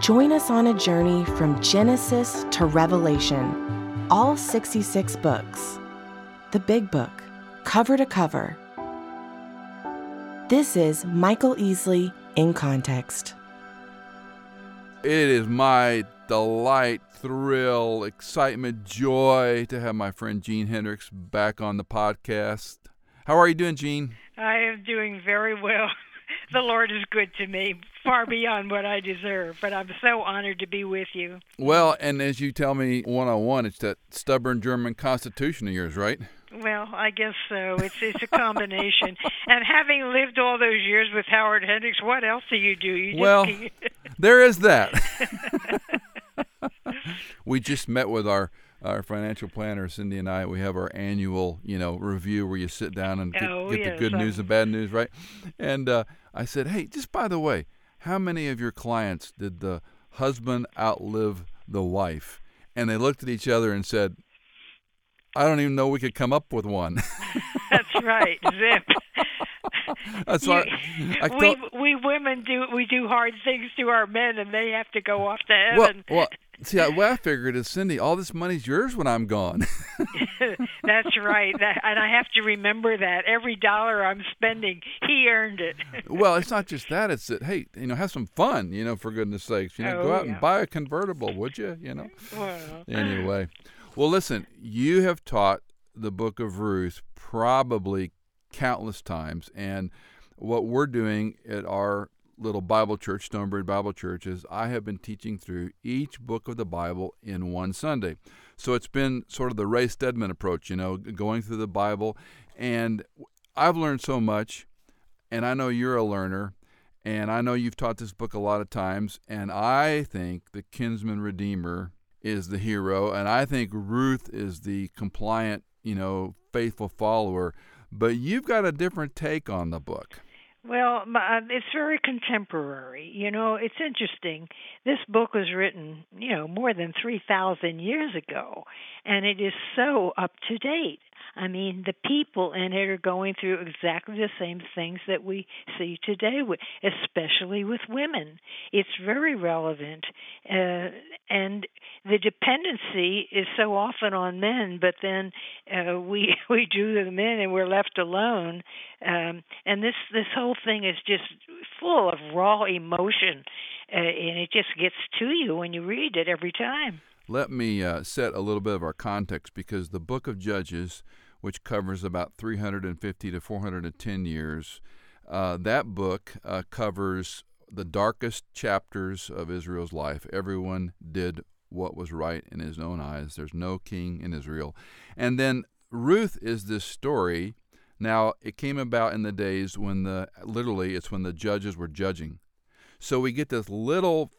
Join us on a journey from Genesis to Revelation, all 66 books. The Big Book, cover to cover. This is Michael Easley in Context. It is my delight, thrill, excitement, joy to have my friend Jeanne Hendricks back on the podcast. How are you doing, Jeanne? I am doing very well. the Lord is good to me, far beyond what I deserve. But I'm so honored to be with you. Well, and as you tell me one on one, it's that stubborn German constitution of yours, right? Well, I guess so. It's it's a combination. and having lived all those years with Howard Hendricks, what else do you do? You well, there is that. we just met with our our financial planner Cindy and I. We have our annual, you know, review where you sit down and get, oh, get yes, the good I'm... news and bad news, right? And uh, I said, hey, just by the way, how many of your clients did the husband outlive the wife? And they looked at each other and said, I don't even know we could come up with one. That's right, zip. That's why we we women do we do hard things to our men, and they have to go off to heaven. Well, well see, I, what I figured is, Cindy, all this money's yours when I'm gone. That's right, that, and I have to remember that every dollar I'm spending, he earned it. well, it's not just that; it's that hey, you know, have some fun, you know, for goodness sakes, you know, oh, go out yeah. and buy a convertible, would you? You know. Well. Anyway. Well, listen, you have taught the book of Ruth probably countless times. And what we're doing at our little Bible church, Stonebridge Bible Church, is I have been teaching through each book of the Bible in one Sunday. So it's been sort of the Ray Stedman approach, you know, going through the Bible. And I've learned so much, and I know you're a learner. And I know you've taught this book a lot of times, and I think the kinsman redeemer is the hero, and I think Ruth is the compliant, you know, faithful follower. But you've got a different take on the book. Well, uh, it's very contemporary. You know, it's interesting. This book was written, you know, more than 3,000 years ago, and it is so up to date. I mean, the people in it are going through exactly the same things that we see today, especially with women. It's very relevant, uh, and the dependency is so often on men, but then uh, we we do the men and we're left alone. Um, and this this whole thing is just full of raw emotion, uh, and it just gets to you when you read it every time. Let me uh, set a little bit of our context because the book of Judges which covers about 350 to 410 years. Uh, that book uh, covers the darkest chapters of Israel's life. Everyone did what was right in his own eyes. There's no king in Israel. And then Ruth is this story. Now, it came about in the days when the, literally, it's when the judges were judging. So we get this little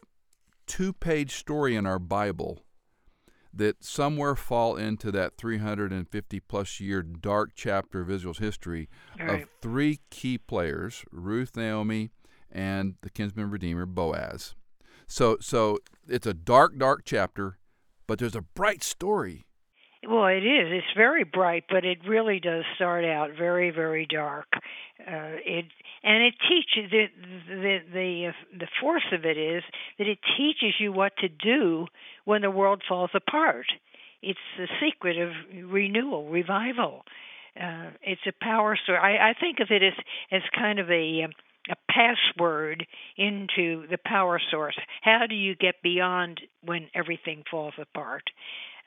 two page story in our Bible that somewhere fall into that 350 plus year dark chapter of Israel's history right. of three key players Ruth, Naomi, and the kinsman redeemer Boaz. So, so it's a dark, dark chapter, but there's a bright story. Well, it is. It's very bright, but it really does start out very, very dark. Uh, it and it teaches the the the the force of it is that it teaches you what to do when the world falls apart. It's the secret of renewal, revival. Uh, it's a power source. I, I think of it as as kind of a um, a password into the power source. How do you get beyond when everything falls apart?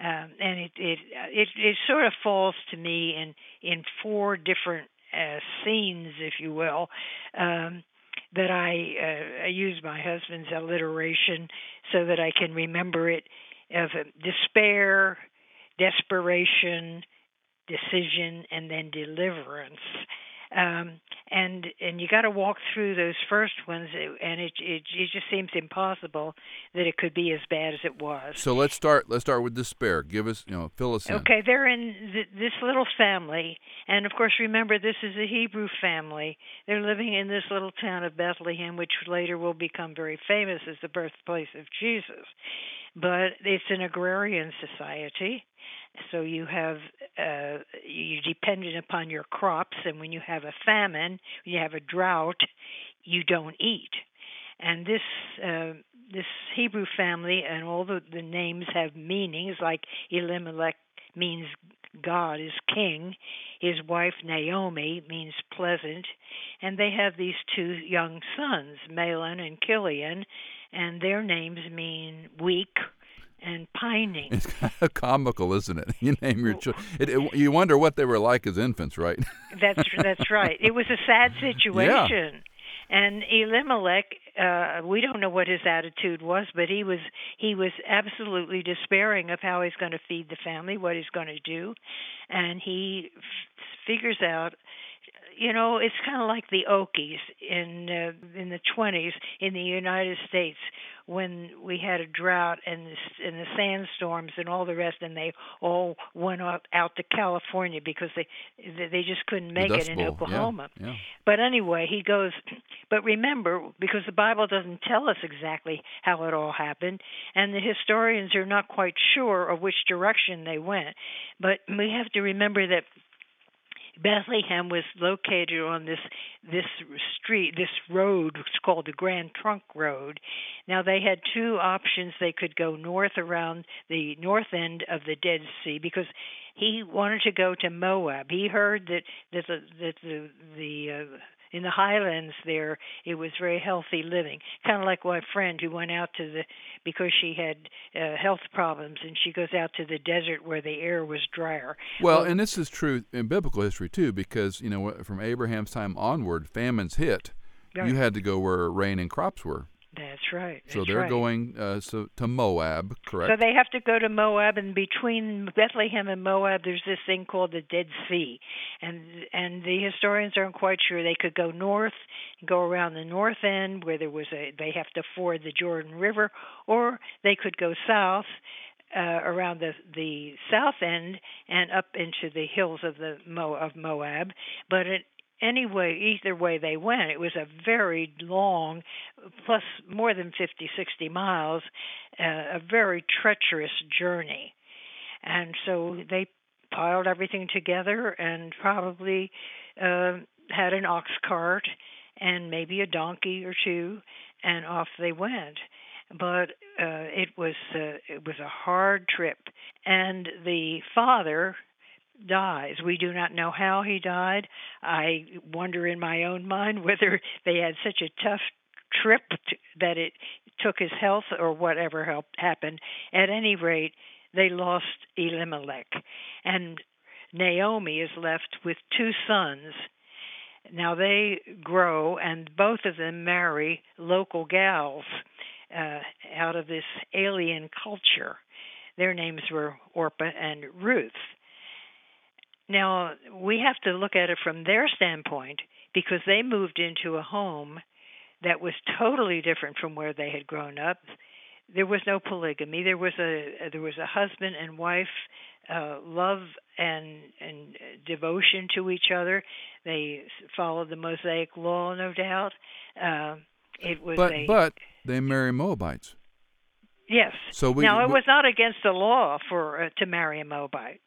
Um, and it, it it it sort of falls to me in in four different uh, scenes, if you will. Um, that I, uh, I use my husband's alliteration so that I can remember it of despair, desperation, decision, and then deliverance. Um, and and you got to walk through those first ones, and it, it it just seems impossible that it could be as bad as it was. So let's start. Let's start with despair. Give us, you know, fill us in. Okay, they're in th- this little family, and of course, remember this is a Hebrew family. They're living in this little town of Bethlehem, which later will become very famous as the birthplace of Jesus. But it's an agrarian society, so you have uh, you dependent upon your crops, and when you have a famine, when you have a drought, you don't eat. And this uh, this Hebrew family and all the, the names have meanings, like Elimelech means God is king. His wife Naomi means pleasant, and they have these two young sons, Mahlon and Chilion, and their names mean weak and pining. It's kind of comical, isn't it? You name your children. you wonder what they were like as infants, right? that's that's right. It was a sad situation. Yeah. And Elimelech, uh, we don't know what his attitude was, but he was he was absolutely despairing of how he's going to feed the family, what he's going to do, and he f- figures out you know, it's kind of like the Okies in uh, in the 20s in the United States when we had a drought and the, and the sandstorms and all the rest, and they all went out, out to California because they they just couldn't make it in Bowl. Oklahoma. Yeah, yeah. But anyway, he goes. But remember, because the Bible doesn't tell us exactly how it all happened, and the historians are not quite sure of which direction they went. But we have to remember that Bethlehem was located on this this street, this road. It's called the Grand Trunk Road. Now they had two options. They could go north around the north end of the Dead Sea because he wanted to go to Moab. He heard that that the that the the uh, in the highlands there it was very healthy living. Kind of like my friend who went out to the because she had uh, health problems and she goes out to the desert where the air was drier. Well, well and this is true in biblical history too because you know from abraham's time onward famines hit. Right. you had to go where rain and crops were that's right. so they're right. going uh, so to Moab, correct? So they have to go to Moab, and between Bethlehem and Moab, there's this thing called the Dead Sea, and and the historians aren't quite sure. They could go north, go around the north end where there was a they have to ford the Jordan River, or they could go south uh, around the the south end and up into the hills of the Mo of Moab. But it anyway, either way they went, it was a very long, plus more than 50, 60 miles, uh, a very treacherous journey. And so they piled everything together and probably uh, had an ox cart and maybe a donkey or two, and off they went. But uh, it was uh, it was a hard trip, and the father dies. We do not know how he died. I wonder in my own mind whether they had such a tough trip that it took his health or whatever helped happened. At any rate, they lost Elimelech, and Naomi is left with two sons. Now they grow, and both of them marry local gals uh, out of this alien culture. Their names were Orpah and Ruth. Now, we have to look at it from their standpoint because they moved into a home that was totally different from where they had grown up. There was no polygamy. There was a there was a husband and wife uh, love and and devotion to each other. They followed the Mosaic law, no doubt. Uh, it was but a, but they marry Moabites. Yes. So we, now it we, was not against the law for uh, to marry a Moabite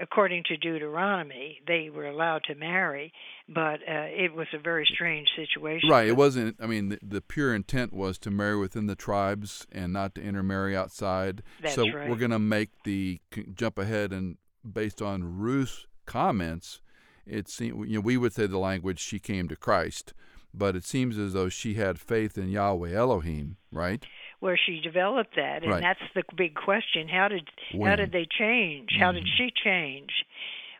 according to Deuteronomy, they were allowed to marry, but uh, it was a very strange situation. Right. It wasn't. I mean, the, the, pure intent was to marry within the tribes and not to intermarry outside. That's so right. we're going to make the jump ahead and based on Ruth's comments, it seemed you know we would say the language she came to Christ, but it seems as though she had faith in Yahweh Elohim, right? Where she developed that, and right. that's the big question. How did when? how did they change? Mm-hmm. How did she change?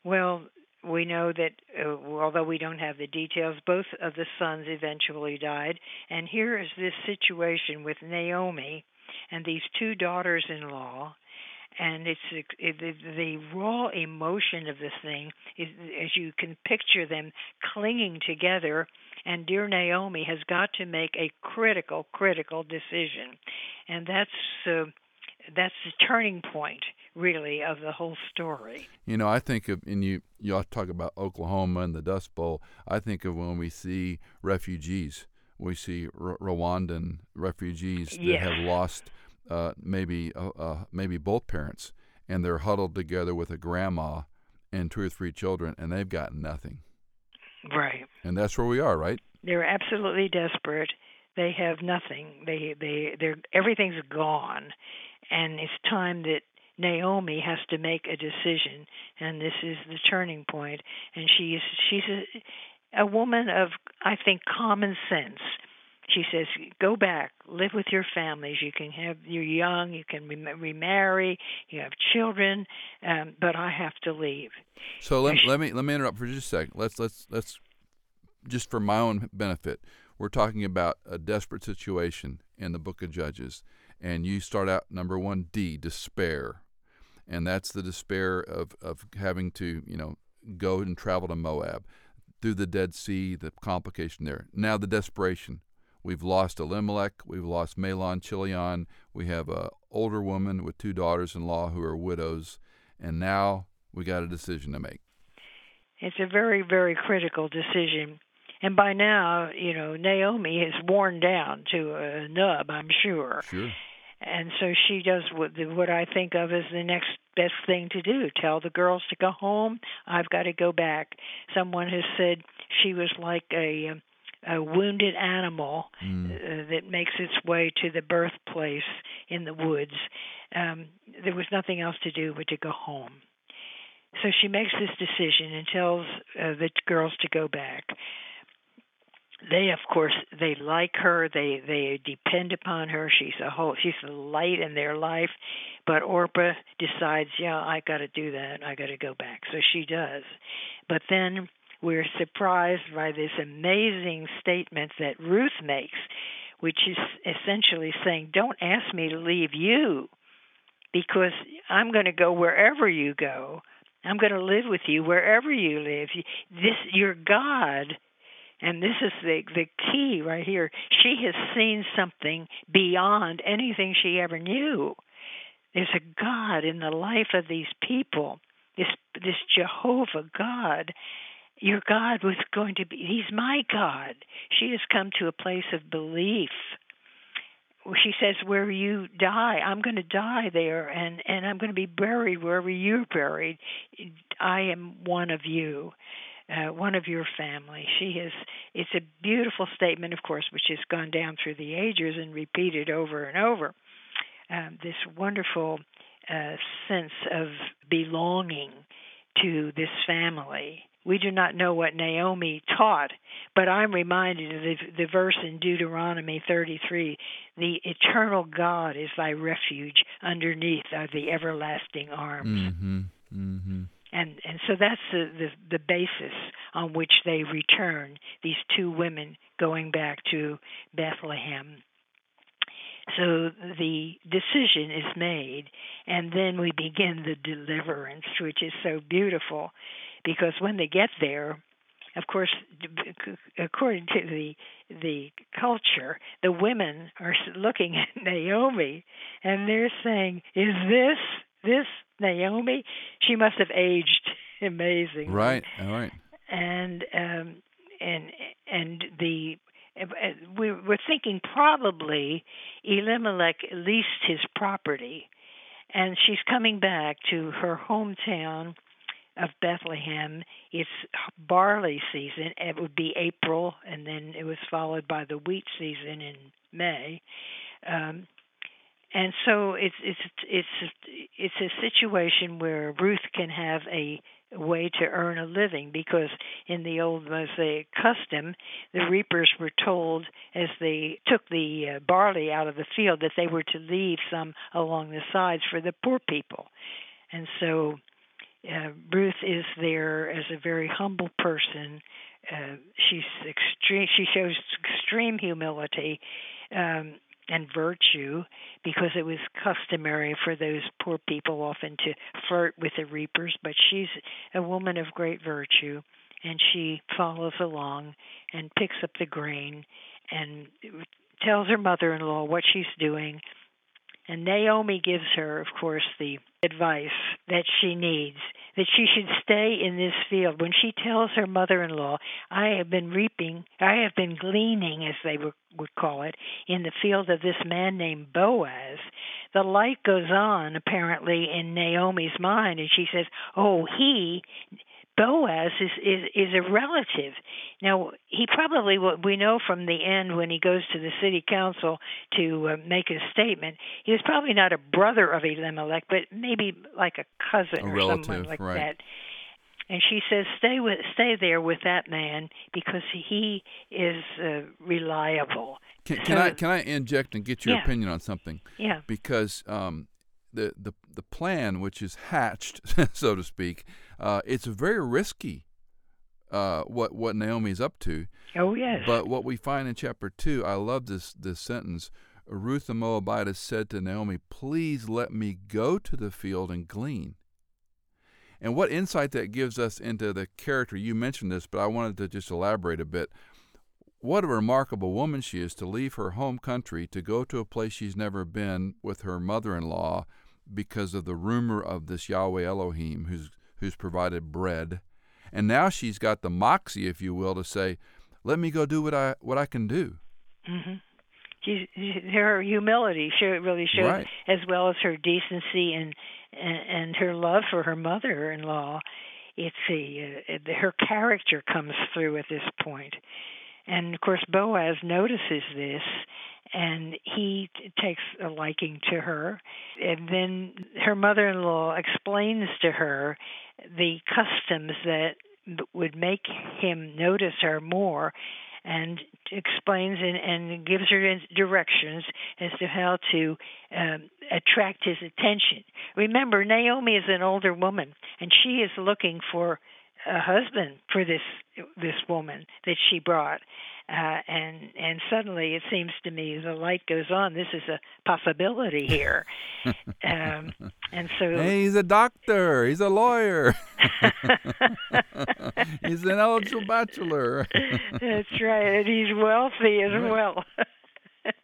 Well, we know that uh, although we don't have the details, both of the sons eventually died, and here is this situation with Naomi and these two daughters-in-law, and it's it, the, the raw emotion of this thing is as you can picture them clinging together and dear Naomi has got to make a critical critical decision. And that's uh, that's the turning point really of the whole story. You know i think of and you you all talk about oklahoma and the dust bowl. I think of when we see refugees. We see R- rwandan refugees that have lost uh, maybe uh, uh, maybe both parents, and they're huddled together with a grandma and two or three children, and they've got nothing. Right. And that's where we are, right? They're absolutely desperate. They have nothing. They they they're everything's gone, and it's time that Naomi has to make a decision, and this is the turning point. And she's she's a, a woman of I think common sense she says, "Go back, live with your families. You can have you're young, you can remarry, you have children, um, but I have to leave." So let, let me let me interrupt for just a second. Let's let's let's just for my own benefit. We're talking about a desperate situation in the Book of Judges, and you start out number one D despair, and that's the despair of of having to you know go and travel to Moab through the Dead Sea, the complication there. Now the desperation We've lost Elimelech. We've lost Mahlon Chilion. We have a older woman with two daughters-in-law who are widows, and now we got a decision to make. It's a very, very critical decision. And by now, you know, Naomi is worn down to a nub, I'm sure. Sure. And so she does what what I think of as the next best thing to do. Tell the girls to go home. I've got to go back. Someone has said she was like a a wounded animal mm. uh, that makes its way to the birthplace in the woods. Um, there was nothing else to do but to go home. So she makes this decision and tells uh, the girls to go back. They, of course, they like her. They they depend upon her. She's a whole. She's the light in their life. But Orpah decides, yeah, I got to do that. I got to go back. So she does. But then we're surprised by this amazing statement that Ruth makes, which is essentially saying, Don't ask me to leave you because I'm going to go wherever you go. I'm going to live with you wherever you live. This you're God. And this is the the key right here. She has seen something beyond anything she ever knew. There's a God in the life of these people. This this Jehovah God your God was going to be, He's my God. She has come to a place of belief. She says, Where you die, I'm going to die there, and, and I'm going to be buried wherever you're buried. I am one of you. Uh, one of your family. She has. It's a beautiful statement, of course, which has gone down through the ages and repeated over and over. Um, this wonderful uh, sense of belonging to this family we do not know what Naomi taught, but I'm reminded of the, the verse in Deuteronomy 33 the eternal God is thy refuge, underneath are the everlasting arms. Mm-hmm. Mm-hmm. And and so that's the, the the basis on which they return. These two women going back to Bethlehem. So the decision is made, and then we begin the deliverance, which is so beautiful because when they get there, of course, according to the the culture, the women are looking at Naomi and they're saying, "Is this this Naomi? She must have aged amazing." Right. All right. And um, and and the we were thinking probably Elimelech leased his property, and she's coming back to her hometown of Bethlehem. It's barley season. It would be April, and then it was followed by the wheat season in May. Um, and so it's it's it's it's a situation where Ruth can have a way to earn a living because in the old Mosaic custom, the reapers were told as they took the uh, barley out of the field that they were to leave some along the sides for the poor people. And so uh, Ruth is there as a very humble person. Uh, she's extreme. She shows extreme humility, um, and virtue because it was customary for those poor people often to flirt with the reapers. But she's a woman of great virtue and she follows along and picks up the grain and tells her mother in law what she's doing and Naomi gives her, of course, the advice that she needs that she should stay in this field. When she tells her mother in law, I have been reaping, I have been gleaning, as they would call it, in the field of this man named Boaz, the light goes on apparently in Naomi's mind, and she says, Oh, he Boaz is, is is a relative. Now he probably what we know from the end when he goes to the city council to uh, make a statement. He was probably not a brother of Elimelech, but maybe like a cousin a or relative, someone like right. that. And she says, "Stay with, stay there with that man because he is uh, reliable." Can, can So- I can I inject and get your Yeah. opinion on something? Yeah. Because um, the the the plan, which is hatched, so to speak, uh, it's very risky. Uh, what what Naomi's up to, Oh yes. but what we find in chapter two, I love this this sentence. Ruth the Moabitess said to Naomi, "Please let me go to the field and glean." And what insight that gives us into the character. You mentioned this, but I wanted to just elaborate a bit. What a remarkable woman she is to leave her home country to go to a place she's never been with her mother-in-law because of the rumor of this Yahweh Elohim who's who's provided bread. And now she's got the moxie, if you will, to say, "Let me go do what I what I can do." Mm-hmm. She's, her humility really shows, Right. as well as her decency and, and and her love for her mother-in-law. It's a uh, her character comes through at this point, and of course Boaz notices this, and he takes a liking to her. And then her mother-in-law explains to her the customs that would make him notice her more and explains and, and gives her directions as to how to um, attract his attention. Remember, Naomi is an older woman, and she is looking for a husband for this this woman that she brought. Uh, and and suddenly it seems to me the light goes on. This is a possibility here, um, and so Hey, he's a doctor. He's a lawyer. he's an eligible bachelor. That's right, and he's wealthy as well.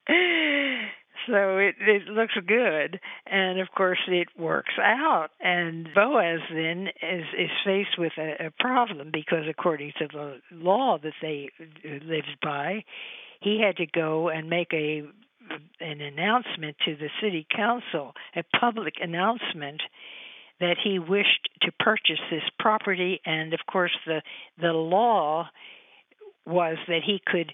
so it it looks good, and of course it works out. And Boaz then is is faced with a, a problem because according to the law that they lived by, he had to go and make a an announcement to the city council, a public announcement that he wished to purchase this property and of course the the law was that he could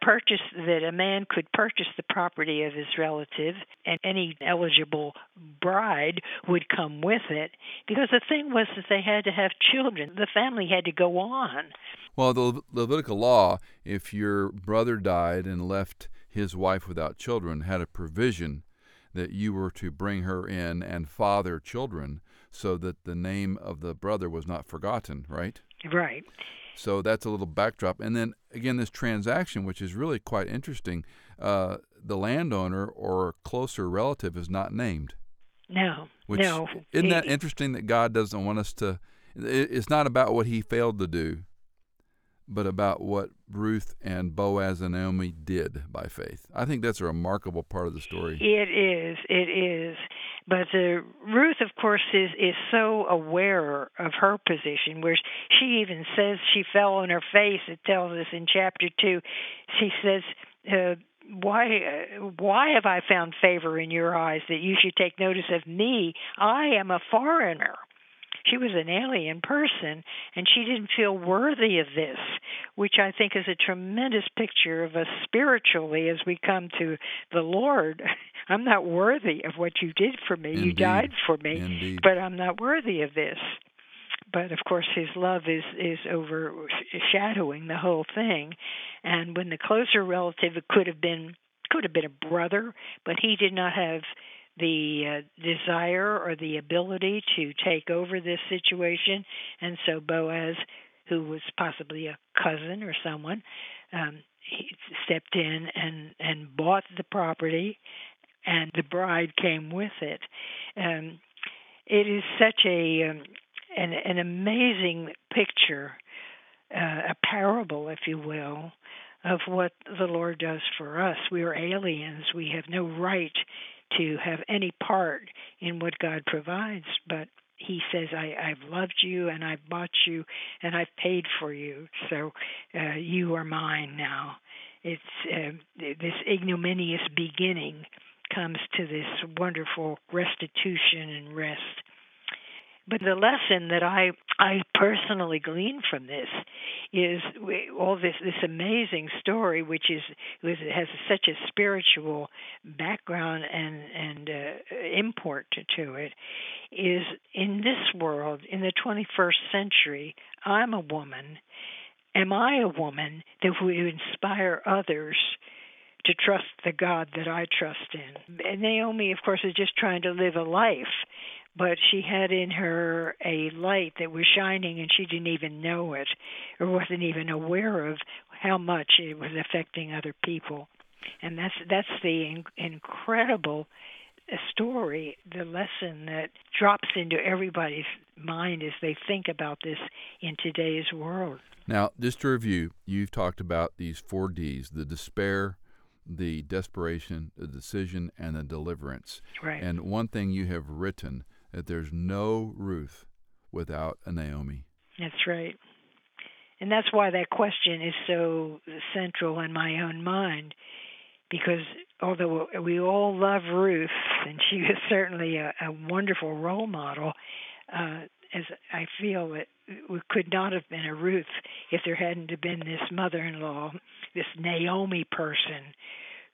purchase that a man could purchase the property of his relative and any eligible bride would come with it. Because the thing was that they had to have children. The family had to go on. Well, the Le- Levitical law, if your brother died and left his wife without children, had a provision that you were to bring her in and father children so that the name of the brother was not forgotten, right? right So that's a little backdrop. And then again, this transaction, which is really quite interesting, uh, the landowner or closer relative is not named. no Which no isn't that interesting that God doesn't want us to? It's not about what He failed to do, but about what Ruth and Boaz and Naomi did by faith. I think that's a remarkable part of the story. It is. It is. But uh, Ruth, of course, is is so aware of her position, where she even says she fell on her face. It tells us in chapter two. She says. Uh, why why have I found favor in your eyes that you should take notice of me? I am a foreigner. She was an alien person and she didn't feel worthy of this, which I think is a tremendous picture of us spiritually as we come to the Lord. I'm not worthy of what you did for me. You died for me, Indeed. but I'm not worthy of this. But of course, his love is is overshadowing the whole thing. And when the closer relative it could have been could have been a brother, but he did not have the uh, desire or the ability to take over this situation, and so Boaz, who was possibly a cousin or someone, um, he stepped in and and bought the property, and the bride came with it. Um, it is such a um, an, an amazing picture, uh, a parable, if you will, of what the Lord does for us. We are aliens. We have no right to have any part in what God provides, but he says, I, I've loved you and I've bought you and I've paid for you. So uh, you are mine now. It's uh, this ignominious beginning comes to this wonderful restitution and rest. But the lesson that I I personally glean from this is all this this amazing story, which is has such a spiritual background and and uh, import to, to it, is in this world in the 21st century. I'm a woman. Am I a woman that would inspire others? To trust the God that I trust in. And Naomi, of course, is just trying to live a life but she had in her a light that was shining and she didn't even know it or wasn't even aware of how much it was affecting other people and that's that's the in, incredible story the lesson that drops into everybody's mind as they think about this in today's world now just to review you've talked about these four d's the despair the desperation the decision and the deliverance right and one thing you have written that there's no Ruth without a Naomi. That's right. And that's why that question is so central in my own mind, because although we all love Ruth, and she was certainly a, a wonderful role model, uh, as I feel we could not have been a Ruth if there hadn't been this mother-in-law, this Naomi person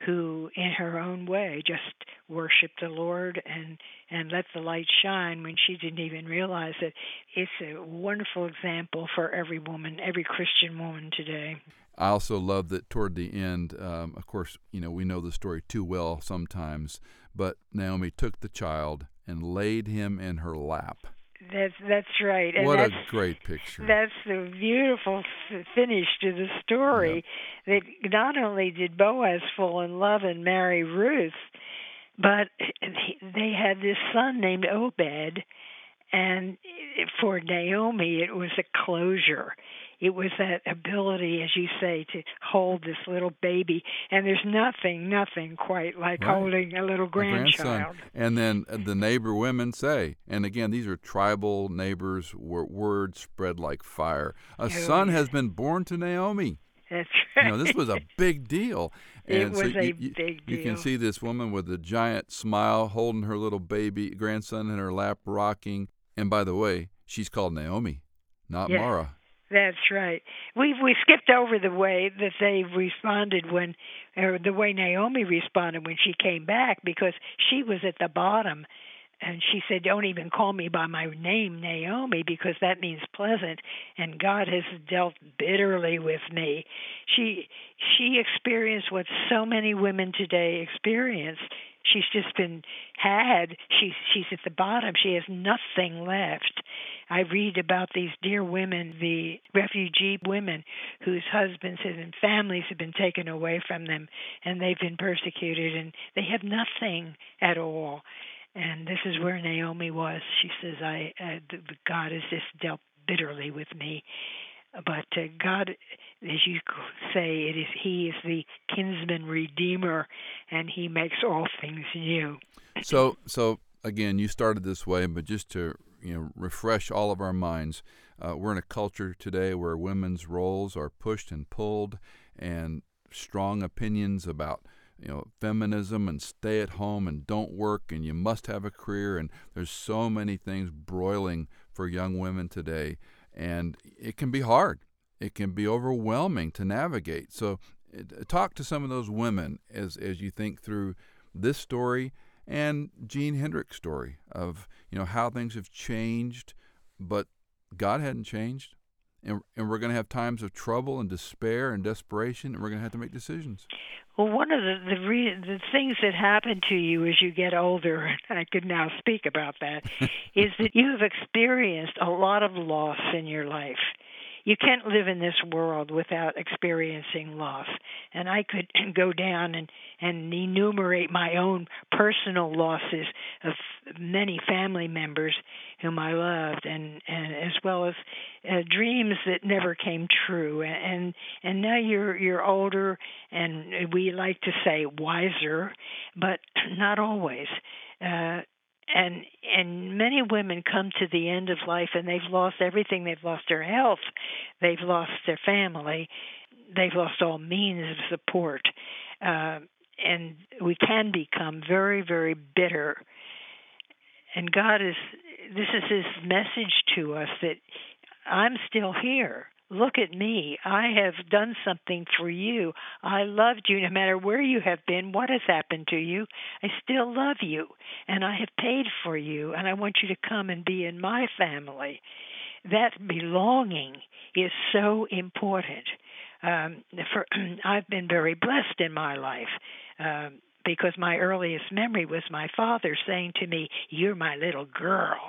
who in her own way just worshiped the Lord and and let the light shine when she didn't even realize it. It's a wonderful example for every woman, every Christian woman today. I also love that toward the end, um, of course, you know, we know the story too well sometimes, but Naomi took the child and laid him in her lap. That's that's right. And what that's, a great picture. That's the beautiful finish to the story. Yep. That not only did Boaz fall in love and marry Ruth, but they had this son named Obed, and for Naomi it was a closure it was that ability, as you say, to hold this little baby. And there's nothing, nothing quite like right. holding a little grandchild. And then the neighbor women say, and again, these are tribal neighbors where word spread like fire. A oh, son has been born to Naomi. That's right. You know, this was a big deal. And it was so a you, big deal. You can see this woman with a giant smile holding her little baby grandson in her lap, rocking. And by the way, she's called Naomi, not. Mara. That's right. We we skipped over the way that they responded when, or the way Naomi responded when she came back because she was at the bottom, and she said, "Don't even call me by my name, Naomi, because that means pleasant, and God has dealt bitterly with me." She she experienced what so many women today experience. She's just been had. She's she's at the bottom. She has nothing left i read about these dear women the refugee women whose husbands and families have been taken away from them and they've been persecuted and they have nothing at all. And this is where naomi was. She says i uh, god has just dealt bitterly with me. But uh, God, as you say, it is He is the kinsman redeemer, and He makes all things new. So, so again, you started this way, but just to you know refresh all of our minds, uh, we're in a culture today where women's roles are pushed and pulled, and strong opinions about you know feminism and stay at home and don't work and you must have a career and there's so many things broiling for young women today and it can be hard. It can be overwhelming to navigate. So, talk to some of those women as as you think through this story and Jeanne Hendrick's story of you know how things have changed, but God hadn't changed, and and we're going to have times of trouble and despair and desperation, and we're going to have to make decisions. Well, one of the the, re- the things that happen to you as you get older, and I could now speak about that, is that you have experienced a lot of loss in your life. You can't live in this world without experiencing loss. And I could go down and and enumerate my own personal losses of many family members whom I loved, and and as well as uh, dreams that never came true. And and now you're you're older, and we like to say wiser, but not always. Uh, and and many women come to the end of life and they've lost everything. They've lost their health. They've lost their family. They've lost all means of support. Uh, and we can become very very bitter. And god is this is his message to us that i'm still here Look at me. I have done something for you. I loved you no matter where you have been, what has happened to you. I still love you, and I have paid for you, and I want you to come and be in my family. That belonging is so important. Um, for, I've been very blessed in my life. Um, because my earliest memory was my father saying to me, You're my little girl.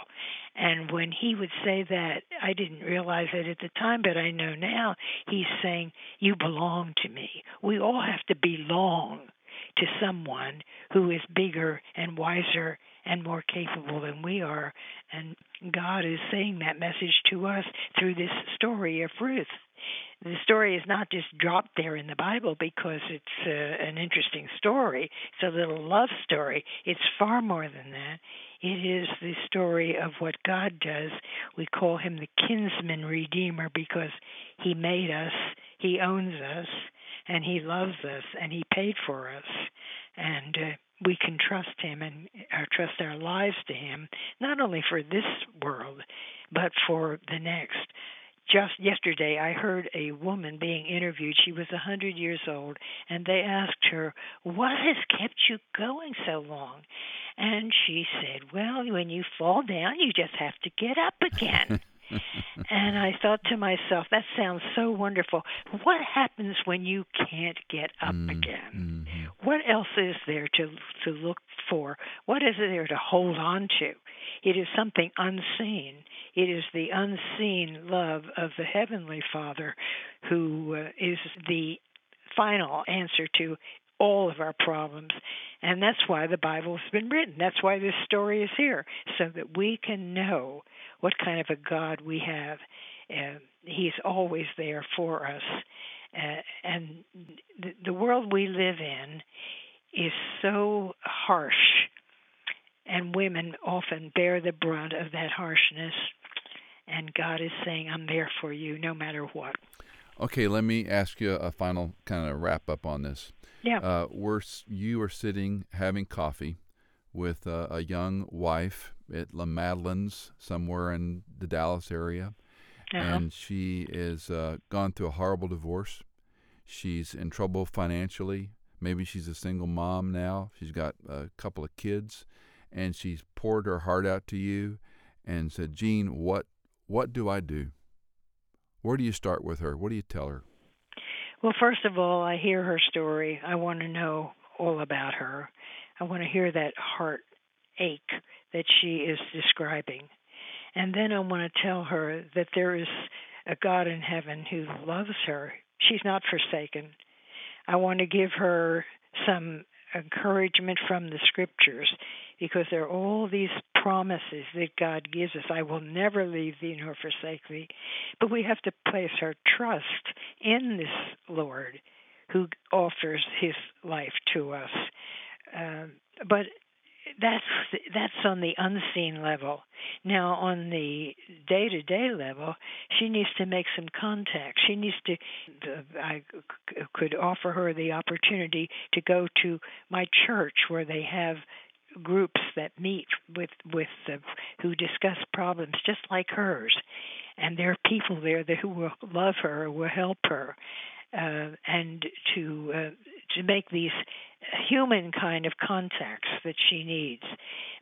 And when he would say that, I didn't realize it at the time, but I know now he's saying, You belong to me. We all have to belong to someone who is bigger and wiser and more capable than we are. And God is saying that message to us through this story of Ruth. The story is not just dropped there in the Bible because it's uh, an interesting story. It's a little love story. It's far more than that. It is the story of what God does. We call him the kinsman redeemer because he made us, he owns us, and he loves us, and he paid for us. And uh, we can trust him and uh, trust our lives to him, not only for this world, but for the next just yesterday I heard a woman being interviewed. She was a hundred years old, and they asked her, "What has kept you going so long?" And she said, "Well, when you fall down, you just have to get up again." and I thought to myself, that sounds so wonderful. What happens when you can't get up mm, again? Mm-hmm. What else is there to to look for? What is there to hold on to? It is something unseen. It is the unseen love of the heavenly Father who uh, is the final answer to all of our problems. And that's why the Bible has been written. That's why this story is here, so that we can know what kind of a God we have. Uh, he's always there for us. Uh, and the, the world we live in is so harsh, and women often bear the brunt of that harshness. God is saying, I'm there for you no matter what. Okay, let me ask you a final kind of wrap up on this. Yeah. Uh, we're you are sitting having coffee with uh, a young wife at La Madeleine's somewhere in the Dallas area, uh-huh. and she is uh, gone through a horrible divorce. She's in trouble financially. Maybe she's a single mom now. She's got a couple of kids, and she's poured her heart out to you, and said, "Jeanne, what what do I do? Where do you start with her? What do you tell her?" Well, first of all, I hear her story. I want to know all about her. I want to hear that heart ache that she is describing. And then I want to tell her that there is a God in heaven who loves her. She's not forsaken. I want to give her some encouragement from the scriptures because there are all these promises that God gives us. I will never leave thee nor forsake thee. But we have to place our trust in this Lord who offers his life to us. Uh, but that's that's on the unseen level. Now on the day-to-day level, she needs to make some contact. She needs to. I could offer her the opportunity to go to my church where they have groups that meet with with uh, who discuss problems just like hers, and there are people there that who will love her, or will help her, uh, and to uh, to make these human kind of contacts that she needs.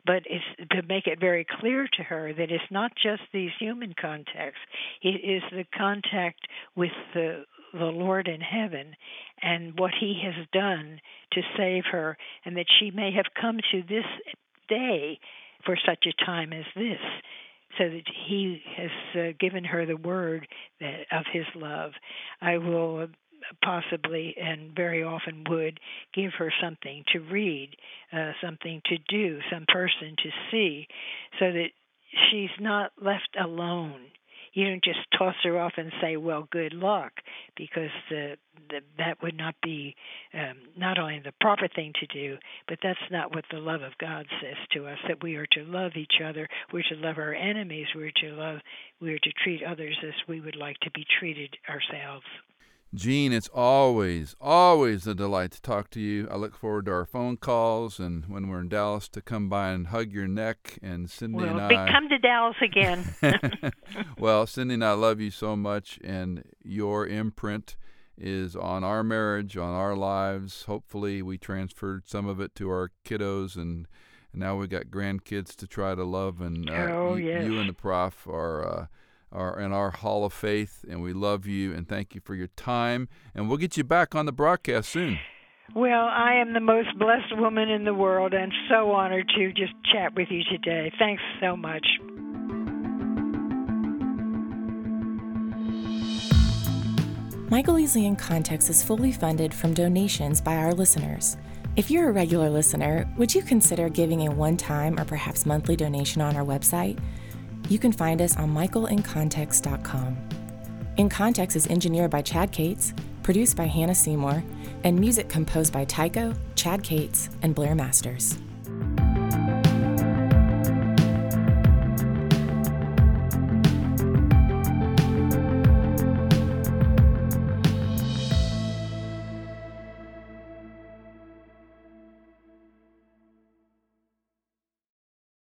But it's to make it very clear to her that it's not just these human contacts; it is the contact with the the Lord in heaven and what He has done to save her, and that she may have come to this day for such a time as this so that He has uh, given her the word that, of His love. I will possibly and very often would give her something to read, uh, something to do, some person to see, so that she's not left alone you don't just toss her off and say, "Well, good luck," because the, the that would not be um, not only the proper thing to do, but that's not what the love of God says to us. That we are to love each other, we're to love our enemies, we're to love, we're to treat others as we would like to be treated ourselves. Jeanne, it's always, always a delight to talk to you. I look forward to our phone calls and when we're in Dallas to come by and hug your neck. And Cindy well, and I. come to Dallas again. well, Cindy and I love you so much, and your imprint is on our marriage, on our lives. Hopefully, we transferred some of it to our kiddos, and, now we've got grandkids to try to love. And uh, oh, you, yes. you and the prof are. Uh, are in our Hall of Faith, and we love you and thank you for your time. And we'll get you back on the broadcast soon. Well, I am the most blessed woman in the world and so honored to just chat with you today. Thanks so much. Michael Easley in Context is fully funded from donations by our listeners. If you're a regular listener, would you consider giving a one time or perhaps monthly donation on our website? You can find us on michaelincontext.com. In Context is engineered by Chad Cates, produced by Hannah Seymour, and music composed by Tycho, Chad Cates, and Blair Masters.